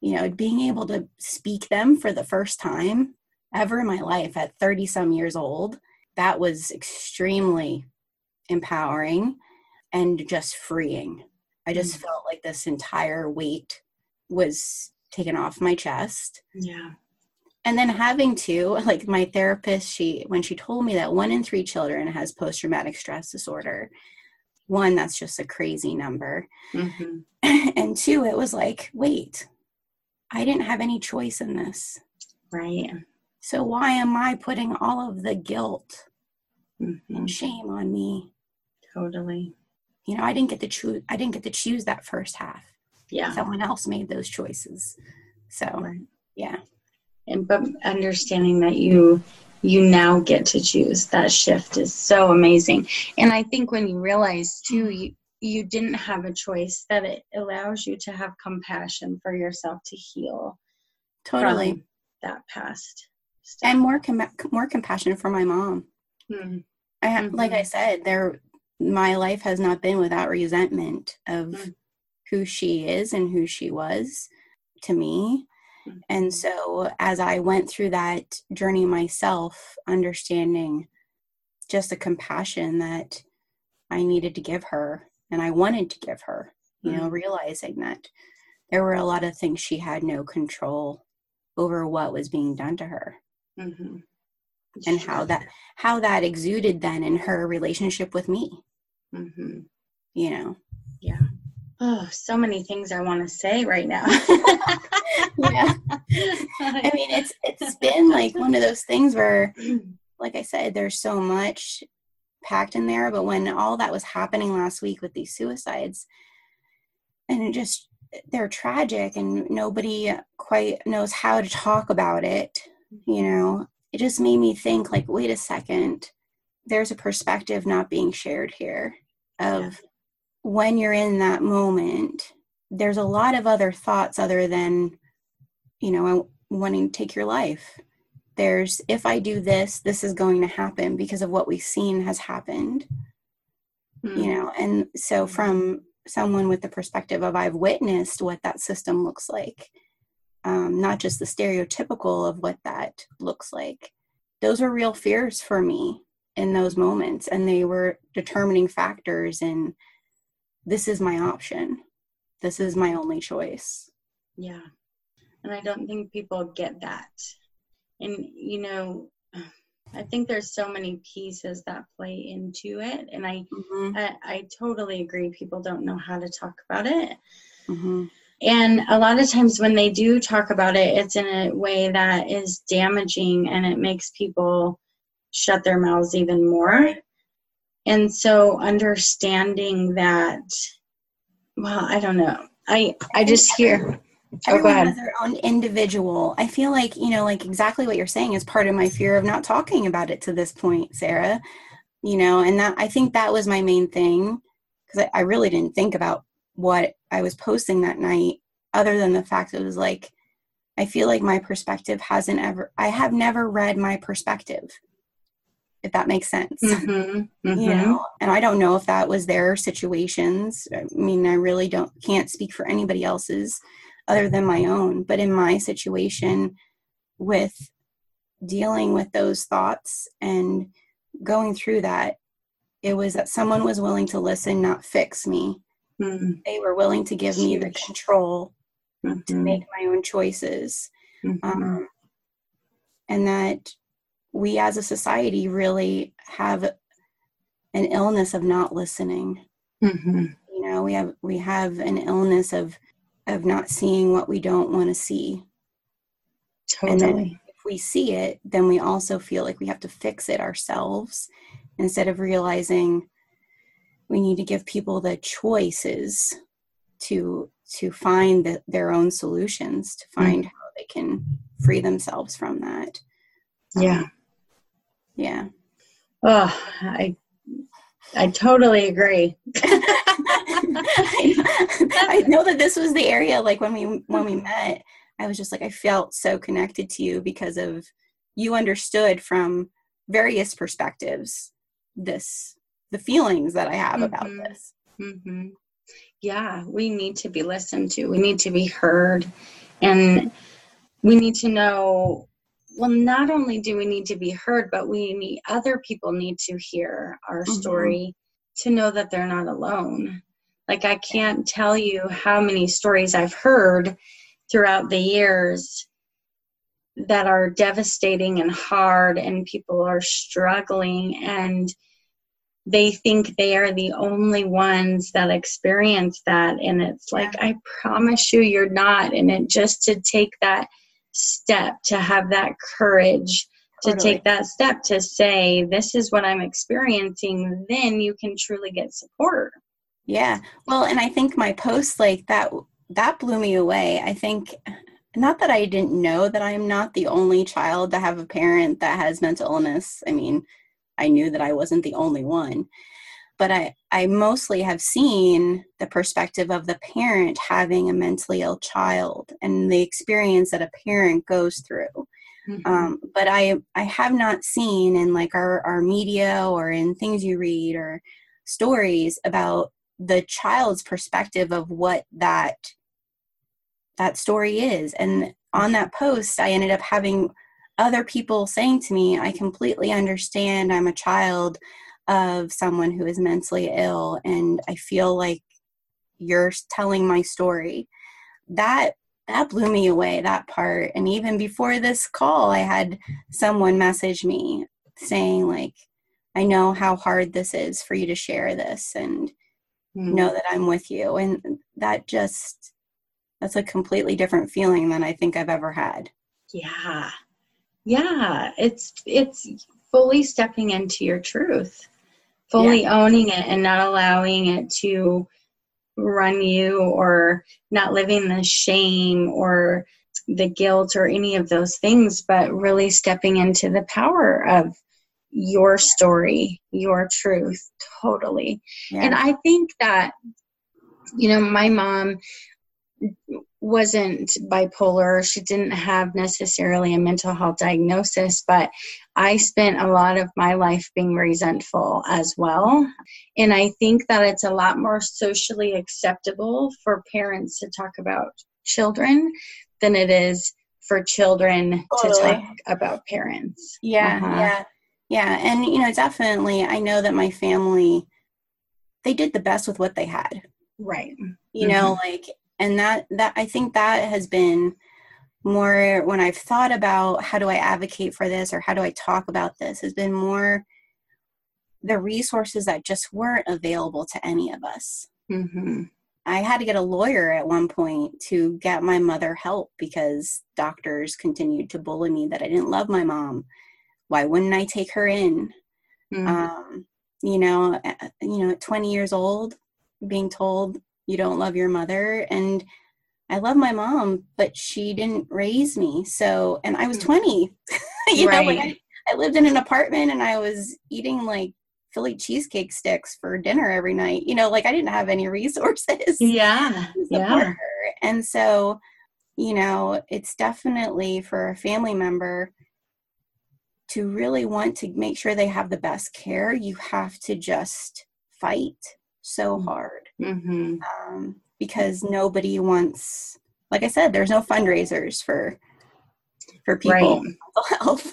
you know being able to speak them for the first time ever in my life at 30 some years old that was extremely empowering and just freeing I just mm. felt like this entire weight was taken off my chest. Yeah. And then having to, like my therapist, she, when she told me that one in three children has post traumatic stress disorder, one, that's just a crazy number. Mm-hmm. And two, it was like, wait, I didn't have any choice in this. Right. So why am I putting all of the guilt mm-hmm. and shame on me? Totally. You know i didn't get to choose i didn't get to choose that first half. Yeah. Someone else made those choices. So right. yeah. And but understanding that you you now get to choose that shift is so amazing. And i think when you realize too you you didn't have a choice that it allows you to have compassion for yourself to heal totally. that past stuff. and more com- more compassion for my mom mm-hmm. I, mm-hmm. like i said there my life has not been without resentment of mm. who she is and who she was to me. Mm. And so, as I went through that journey myself, understanding just the compassion that I needed to give her and I wanted to give her, you know, realizing that there were a lot of things she had no control over what was being done to her. Mm-hmm. And how that how that exuded then in her relationship with me. Mm-hmm. you know? Yeah. Oh so many things i want to say right now. Yeah. I mean it's it's been like one of those things where like i said there's so much packed in there but when all that was happening last week with these suicides and it just they're tragic and nobody quite knows how to talk about it you know it just made me think like wait a second there's a perspective not being shared here of yeah. when you're in that moment there's a lot of other thoughts other than you know wanting to take your life there's if i do this this is going to happen because of what we've seen has happened mm. you know and so from someone with the perspective of i've witnessed what that system looks like um, not just the stereotypical of what that looks like. Those are real fears for me in those moments and they were determining factors in this is my option. This is my only choice. Yeah. And i don't think people get that. And you know i think there's so many pieces that play into it and i mm-hmm. I, I, totally agree. People don't know how to talk about it. Mm-hmm. And a lot of times when they do talk about it, it's in a way that is damaging and it makes people shut their mouths even more. And so understanding that, well, I don't know. I I just hear. Oh, Everyone has their own individual. I feel like you know, like exactly what you're saying is part of my fear of not talking about it to this point, Sarah. You know, and that I think that was my main thing because I, I really didn't think about what I was posting that night, other than the fact it was like, I feel like my perspective hasn't ever. I have never read my perspective if that makes sense. Mm-hmm, mm-hmm. You know, and I don't know if that was their situations. I mean, I really don't can't speak for anybody else's other than my own. But in my situation, with dealing with those thoughts and going through that, it was that someone was willing to listen, not fix me. Mm-hmm. They were willing to give me the control to mm-hmm. make my own choices. mm-hmm. um, and that we as a society really have an illness of not listening mm-hmm. you know we have we have an illness of of not seeing what we don't want to see totally. and then if we see it then we also feel like we have to fix it ourselves instead of realizing we need to give people the choices to to find the, their own solutions to find mm. how they can free themselves from that. Yeah um, yeah. Oh i i totally agree. I, know that this was the area like when we when we met i was just like i felt so connected to you because of you understood from various perspectives this the feelings that i have mm-hmm. about this mm-hmm yeah, we need to be listened to. We need to be heard. And we need to know well, not only do we need to be heard, but we need other people need to hear our mm-hmm. story to know that they're not alone. Like, I can't tell you how many stories I've heard throughout the years that are devastating and hard, and people are struggling. And they think they are the only ones that experience that. And it's like i promise you you're not. And it just to take that step to have that courage to totally. take that step to say this is what i'm experiencing then you can truly get support. Yeah. Well and i think my post like that that blew me away. I think not that i didn't know that i'm not the only child to have a parent that has mental illness. I mean I knew that I wasn't the only one. But I, I mostly have seen the perspective of the parent having a mentally ill child and the experience that a parent goes through. Mm-hmm. Um, but I, I have not seen in like our, our media or in things you read or stories about the child's perspective of what that that story is and on that post i ended up having other people saying to me, I completely understand I'm a child of someone who is mentally ill and I feel like you're telling my story. That that blew me away that part and even before this call I had someone message me saying like I know how hard this is for you to share this and mm. know that I'm with you and that just that's a completely different feeling than I think I've ever had. Yeah yeah it's it's fully stepping into your truth fully yeah. owning it and not allowing it to run you or not living the shame or the guilt or any of those things but really stepping into the power of your story your truth totally yeah. and i think that you know my mom wasn't bipolar. She didn't have necessarily a mental health diagnosis, but I spent a lot of my life being resentful as well. And I think that it's a lot more socially acceptable for parents to talk about children than it is for children totally. to talk about parents. Yeah, uh-huh. yeah. Yeah, and you know, definitely I know that my family they did the best with what they had. Right. You mm-hmm. know, like and that that i think that has been more when i've thought about how do i advocate for this or how do i talk about this has been more the resources that just weren't available to any of us mm-hmm. i had to get a lawyer at one point to get my mother help because doctors continued to bully me that i didn't love my mom why wouldn't i take her in mm-hmm. um, you know you know at 20 years old being told you don't love your mother and I love my mom, but she didn't raise me. So, and I was mm. 20. you right. know, like I, I lived in an apartment and I was eating like Philly cheesecake sticks for dinner every night. You know, like I didn't have any resources. Yeah. yeah. Her. And so, you know, it's definitely for a family member to really want to make sure they have the best care, you have to just fight so hard mm-hmm. um, because nobody wants like i said there's no fundraisers for for people right. health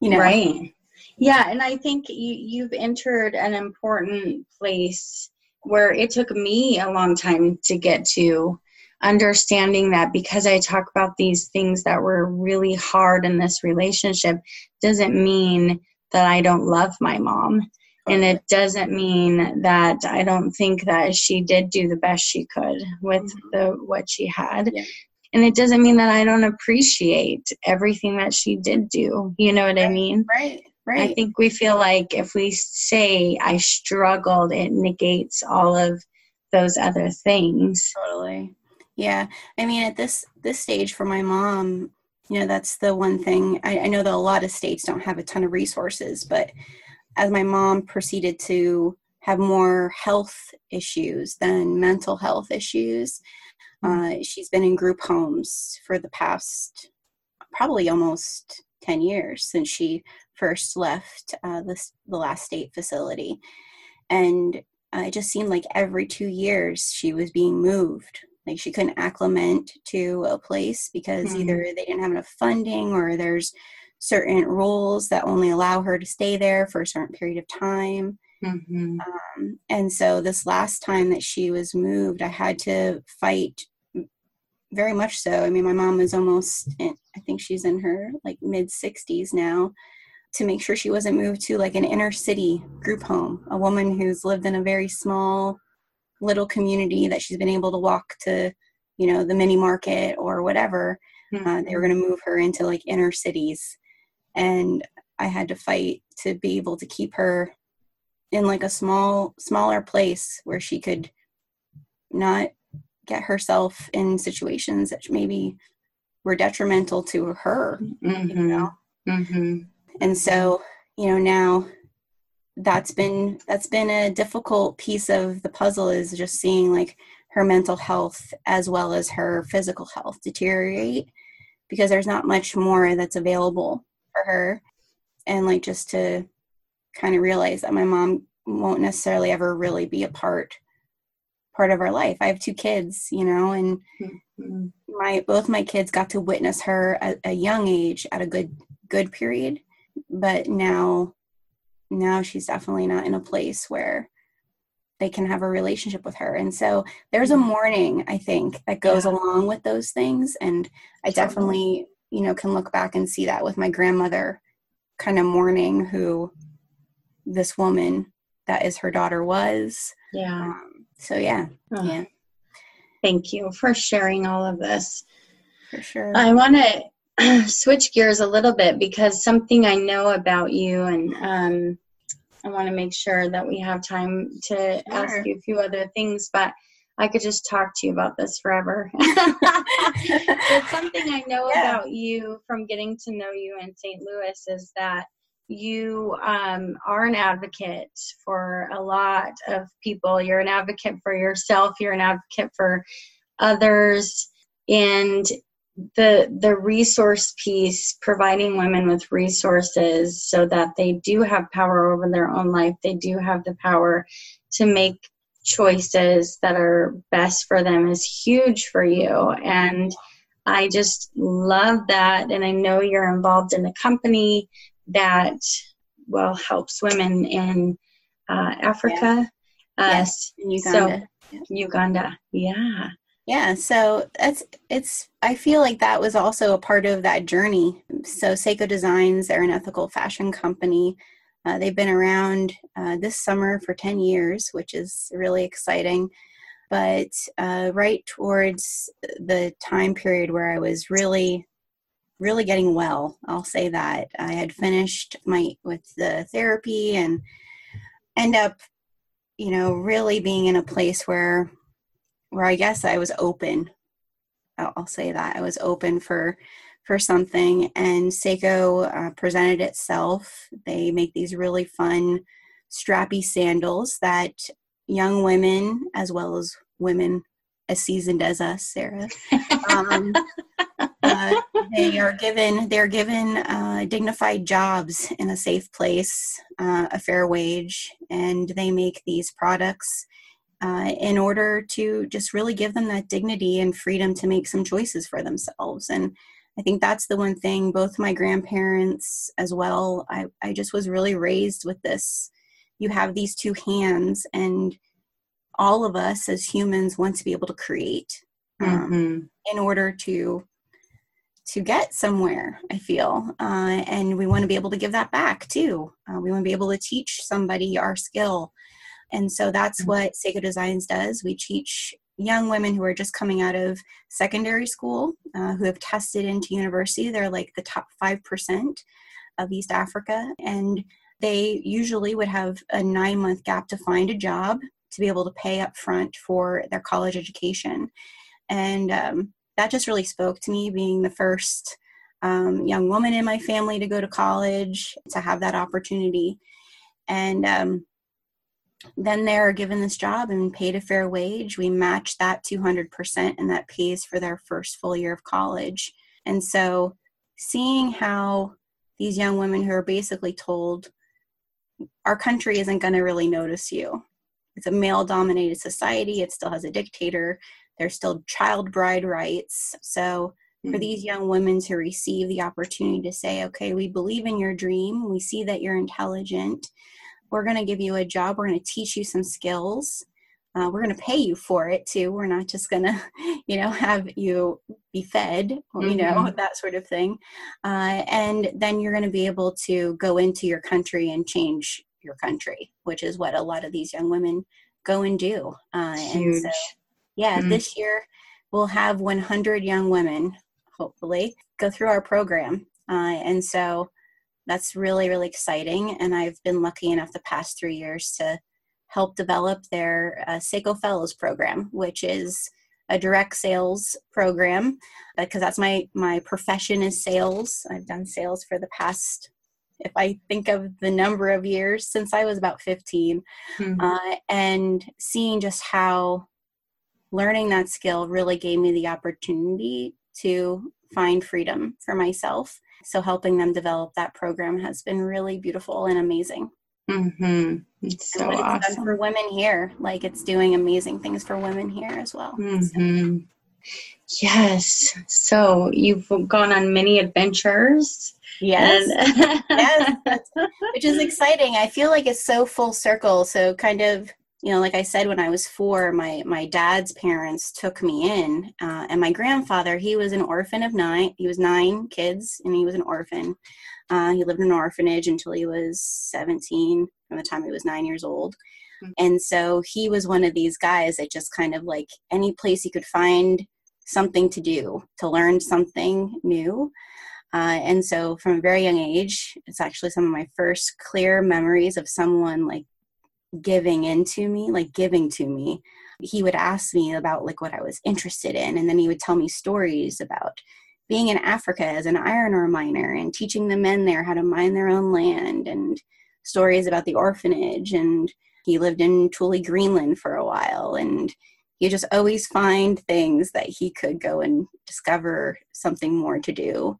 you know right yeah and i think you, you've entered an important place where it took me a long time to get to understanding that because I talk about these things that were really hard in this relationship doesn't mean that I don't love my mom. And it doesn't mean that I don't think that she did do the best she could with mm-hmm. the what she had. Yeah. And it doesn't mean that I don't appreciate everything that she did do. You know what right, I mean? Right. Right. I think we feel like if we say I struggled, it negates all of those other things. Totally. Yeah. I mean, at this this stage for my mom, you know, that's the one thing. I, I know that a lot of states don't have a ton of resources, but as my mom proceeded to have more health issues than mental health issues, mm-hmm. uh, she's been in group homes for the past probably almost 10 years since she first left uh, this, the last state facility. And uh, it just seemed like every two years she was being moved. Like she couldn't acclimate to a place because mm-hmm. either they didn't have enough funding or there's certain rules that only allow her to stay there for a certain period of time. Mm-hmm. Um, and so this last time that she was moved, I had to fight very much so. I mean, my mom is almost, in, I think she's in her like mid 60s now to make sure she wasn't moved to like an inner city group home, a woman who's lived in a very small little community that she's been able to walk to, you know, the mini market or whatever. Mm-hmm. Uh, they were going to move her into like inner cities. And I had to fight to be able to keep her in like a small, smaller place where she could not get herself in situations that maybe were detrimental to her, mm-hmm. you know. Mm-hmm and so you know now that's been that's been a difficult piece of the puzzle is just seeing like her mental health as well as her physical health deteriorate because there's not much more that's available for her and like just to kind of realize that my mom won't necessarily ever really be a part part of our life i have two kids you know and mm-hmm. my both my kids got to witness her at a young age at a good good period but now now she's definitely not in a place where they can have a relationship with her and so there's a mm-hmm. mourning i think that goes yeah. along with those things and i definitely you know can look back and see that with my grandmother kind of mourning who this woman that is her daughter was. Yeah. Um, so yeah. Oh. yeah. Thank you for sharing all of this. For sure. I want to switch gears a little bit because something I know about you, and um, I want to make sure that we have time to sure. ask you a few other things, but I could just talk to you about this forever. it's something I know yeah. about you from getting to know you in St. Louis is that you um, are an advocate for a lot of people. You're an advocate for yourself, you're an advocate for others. And the the resource piece providing women with resources so that they do have power over their own life they do have the power to make choices that are best for them is huge for you. And i just love that. And i know you're involved in a company that well helps women in uh, africa. Yeah. Uh, yes. Uganda. So, uganda. Yeah. Yeah, so that's it's I feel like that was also a part of that journey. So Sseko Designs, they're an ethical fashion company. Uh, they've been around uh, this summer for 10 years, which is really exciting. But uh, right towards the time period where I was really, really getting well, I'll say that I had finished my with the therapy and end up, you know, really being in a place where where I guess I was open. I'll, I'll say that I was open for for something, and Sseko uh, presented itself. They make these really fun, strappy sandals that young women, as well as women as seasoned as us, Sarah, um, uh, they are given they're given uh, dignified jobs in a safe place, uh, a fair wage, and they make these products uh, in order to just really give them that dignity and freedom to make some choices for themselves. And I think that's the one thing, both my grandparents as well, I, I just was really raised with this. You have these two hands, and all of us as humans want to be able to create. um, mm-hmm. in order to to get somewhere i feel uh, and we want to be able to give that back too uh, we want to be able to teach somebody our skill and so that's mm-hmm. what Sseko Designs does. We teach young women who are just coming out of secondary school uh, who have tested into university. They're like the top 5% of East Africa. And they usually would have a nine month gap to find a job to be able to pay up front for their college education. And um, that just really spoke to me being the first um, young woman in my family to go to college, to have that opportunity. And um, then they're given this job and paid a fair wage. We match that 200%, and that pays for their first full year of college. And so, seeing how these young women who are basically told, our country isn't going to really notice you. It's a male dominated society, it still has a dictator, there's still child bride rights. So, for hmm. these young women to receive the opportunity to say, okay, we believe in your dream, we see that you're intelligent, we're going to give you a job we're going to teach you some skills uh, we're going to pay you for it too. We're not just going to you know have you be fed or, you know mm-hmm. that sort of thing. Uh, and then you're going to be able to go into your country and change your country which is what a lot of these young women go and do. Uh, and so yeah mm-hmm. this year we'll have 100 young women hopefully go through our program. Uh, and so that's really, really exciting. And I've been lucky enough the past three years to help develop their uh, Sseko Fellows program, which is a direct sales program because that's my my profession is sales. I've done sales for the past if I think of the number of years since I was about 15 mm-hmm. uh, and seeing just how learning that skill really gave me the opportunity to find freedom for myself so helping them develop that program has been really beautiful and amazing. Mm-hmm. It's so what awesome. for women here, like it's doing amazing things for women here as well. Mm-hmm. So. Yes. So you've gone on many adventures. Yes. Yes. Which is exciting. I feel like it's so full circle. So kind of you know like i said when i was four my my dad's parents took me in uh, and my grandfather he was an orphan of nine he was nine kids and he was an orphan. Uh, he lived in an orphanage until he was 17 from the time he was nine years old. Mm-hmm. and so he was one of these guys that just kind of like any place he could find something to do to learn something new. Uh, and so from a very young age it's actually some of my first clear memories of someone like giving into me, like giving to me. He would ask me about like what I was interested in, and then he would tell me stories about being in Africa as an iron ore miner and teaching the men there how to mine their own land and stories about the orphanage and he lived in Thule, Greenland for a while and he just always find things that he could go and discover something more to do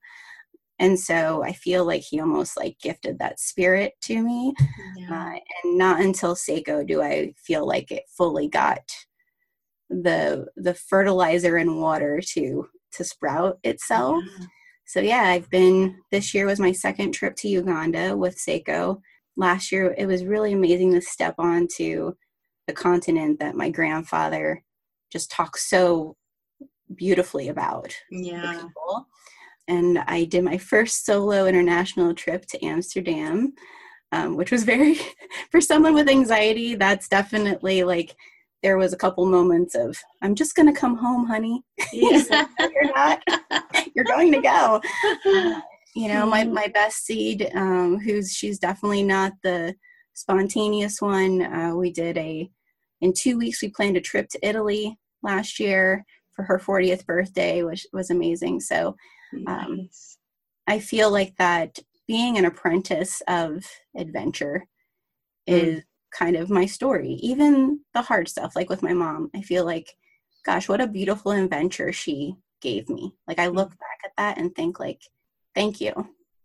and so i feel like he almost like gifted that spirit to me yeah. uh, and not until Sseko do i feel like it fully got the the fertilizer and water to to sprout itself yeah. so yeah i've been this year was my second trip to uganda with Sseko last year it was really amazing to step onto the continent that my grandfather just talks so beautifully about yeah and I did my first solo international trip to Amsterdam, um, which was very, for someone with anxiety, that's definitely like, there was a couple moments of, I'm just going to come home, honey. Yeah. you're not, you're going to go. Uh, you know, my, mm-hmm. my best seed, um, who's, she's definitely not the spontaneous one. Uh, we did a, in two weeks, we planned a trip to Italy last year for her 40th birthday, which was amazing. So um, I feel like that being an apprentice of adventure mm. is kind of my story. Even the hard stuff, like with my mom, I feel like, gosh, what a beautiful adventure she gave me. Like I look mm. back at that and think like, thank you,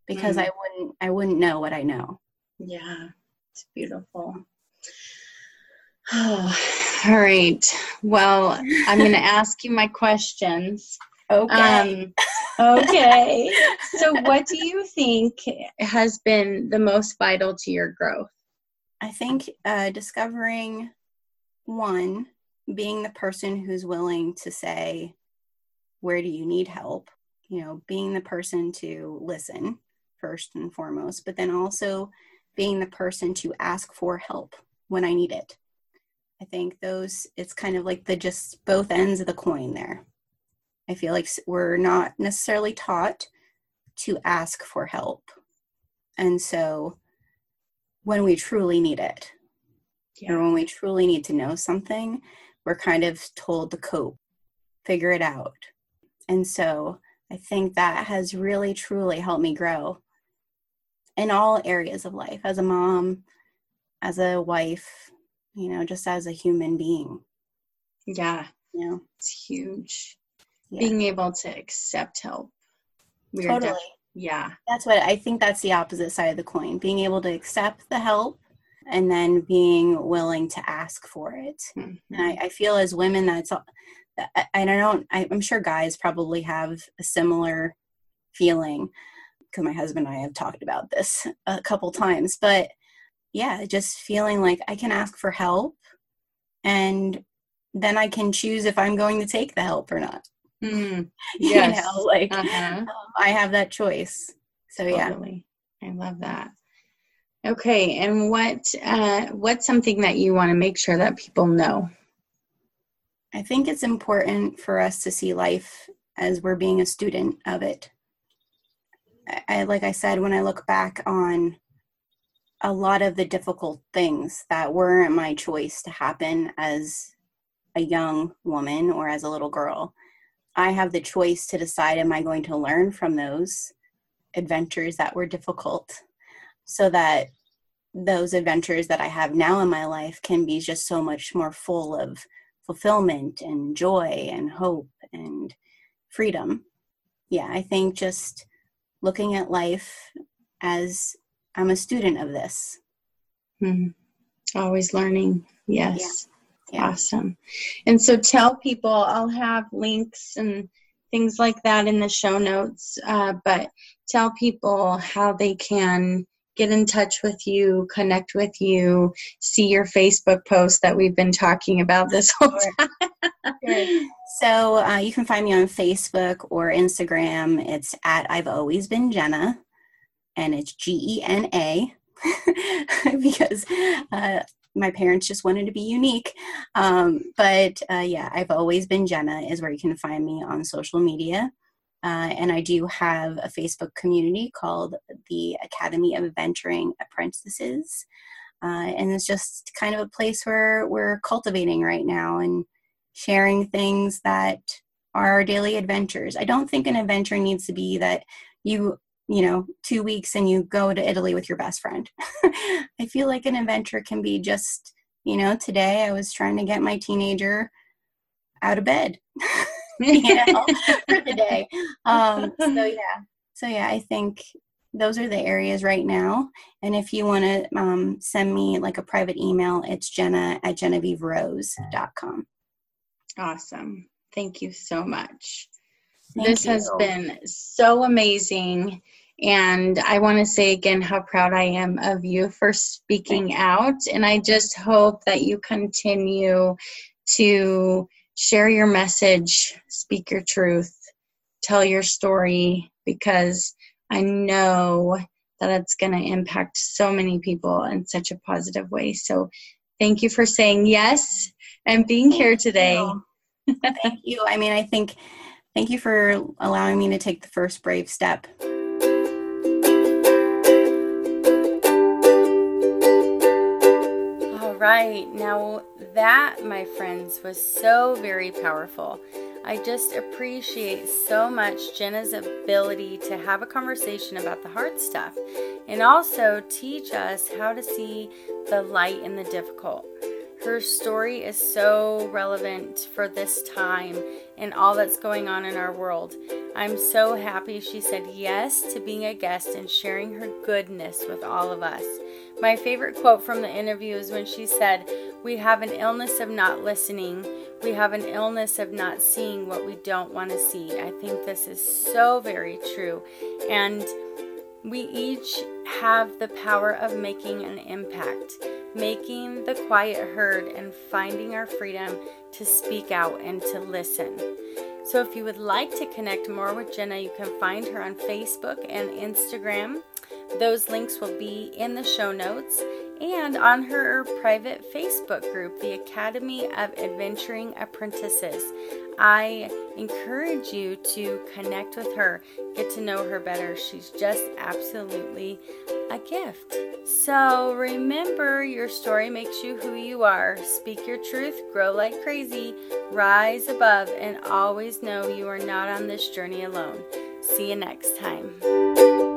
because mm. I wouldn't I wouldn't know what I know. Yeah, it's beautiful. Oh, all right. Well, I'm going to ask you my questions. Okay. Um, okay. so, what do you think has been the most vital to your growth? I think uh, discovering one, being the person who's willing to say, where do you need help? You know, being the person to listen first and foremost, but then also being the person to ask for help when I need it. I think those, it's kind of like the just both ends of the coin there. I feel like we're not necessarily taught to ask for help. And so when we truly need it, yeah. or when we truly need to know something, we're kind of told to cope, figure it out. And so I think that has really, truly helped me grow in all areas of life as a mom, as a wife, you know, just as a human being. Yeah. Know, it's huge. Yeah. Being able to accept help. We're totally. Def- yeah. That's what I think that's the opposite side of the coin. Being able to accept the help and then being willing to ask for it. Mm-hmm. And I, I, feel as women, that's, I, I don't, I, I'm sure guys probably have a similar feeling because my husband and I have talked about this a couple times. But yeah, just feeling like I can ask for help and then I can choose if I'm going to take the help or not. Mm, yes. you know, like uh-huh. Um, I have that choice. So totally. yeah, I love that. Okay, and what uh, what's something that you want to make sure that people know? I think it's important for us to see life as we're being a student of it. I, like I said, when I look back on a lot of the difficult things that weren't my choice to happen as a young woman or as a little girl, I have the choice to decide am I going to learn from those adventures that were difficult so that those adventures that I have now in my life can be just so much more full of fulfillment and joy and hope and freedom. Yeah, I think just looking at life as I'm a student of this. Mm-hmm. Always learning. Yes. Awesome. And so tell people, I'll have links and things like that in the show notes, uh, but tell people how they can get in touch with you, connect with you, see your Facebook post that we've been talking about this whole time. sure. So uh, you can find me on Facebook or Instagram. It's at I've always been Gena, and it's G E N A because uh, my parents just wanted to be unique. Um, but uh, yeah, I've always been Gena, is where you can find me on social media. Uh, and I do have a Facebook community called the Academy of Adventuring Apprentices. Uh, and it's just kind of a place where we're cultivating right now and sharing things that are our daily adventures. I don't think an adventure needs to be that you, you know, two weeks and you go to Italy with your best friend. I feel like an adventure can be just, you know, today I was trying to get my teenager out of bed. you know, for the day. Um, so yeah, so yeah, I think those are the areas right now. And if you want to um, send me like a private email, it's gena at GenavieveRose.com. Awesome. Thank you so much. Thank this you. has been so amazing. And I want to say again how proud I am of you for speaking out. And I just hope that you continue to share your message, speak your truth, tell your story, because I know that it's going to impact so many people in such a positive way. So thank you for saying yes and being thank here today. You. thank you. I mean, I think, thank you for allowing me to take the first brave step. Right. Now, that, my friends, was so very powerful. I just appreciate so much Gena's ability to have a conversation about the hard stuff and also teach us how to see the light in the difficult. Her story is so relevant for this time and all that's going on in our world. I'm so happy she said yes to being a guest and sharing her goodness with all of us. My favorite quote from the interview is when she said, We have an illness of not listening. We have an illness of not seeing what we don't want to see. I think this is so very true. And we each have the power of making an impact, making the quiet heard, and finding our freedom to speak out and to listen. So if you would like to connect more with Gena, you can find her on Facebook and Instagram. Those links will be in the show notes and on her private Facebook group, the Academy of Adventuring Apprentices. I encourage you to connect with her, get to know her better. She's just absolutely a gift. So remember, your story makes you who you are. Speak your truth, grow like crazy, rise above, and always know you are not on this journey alone. See you next time.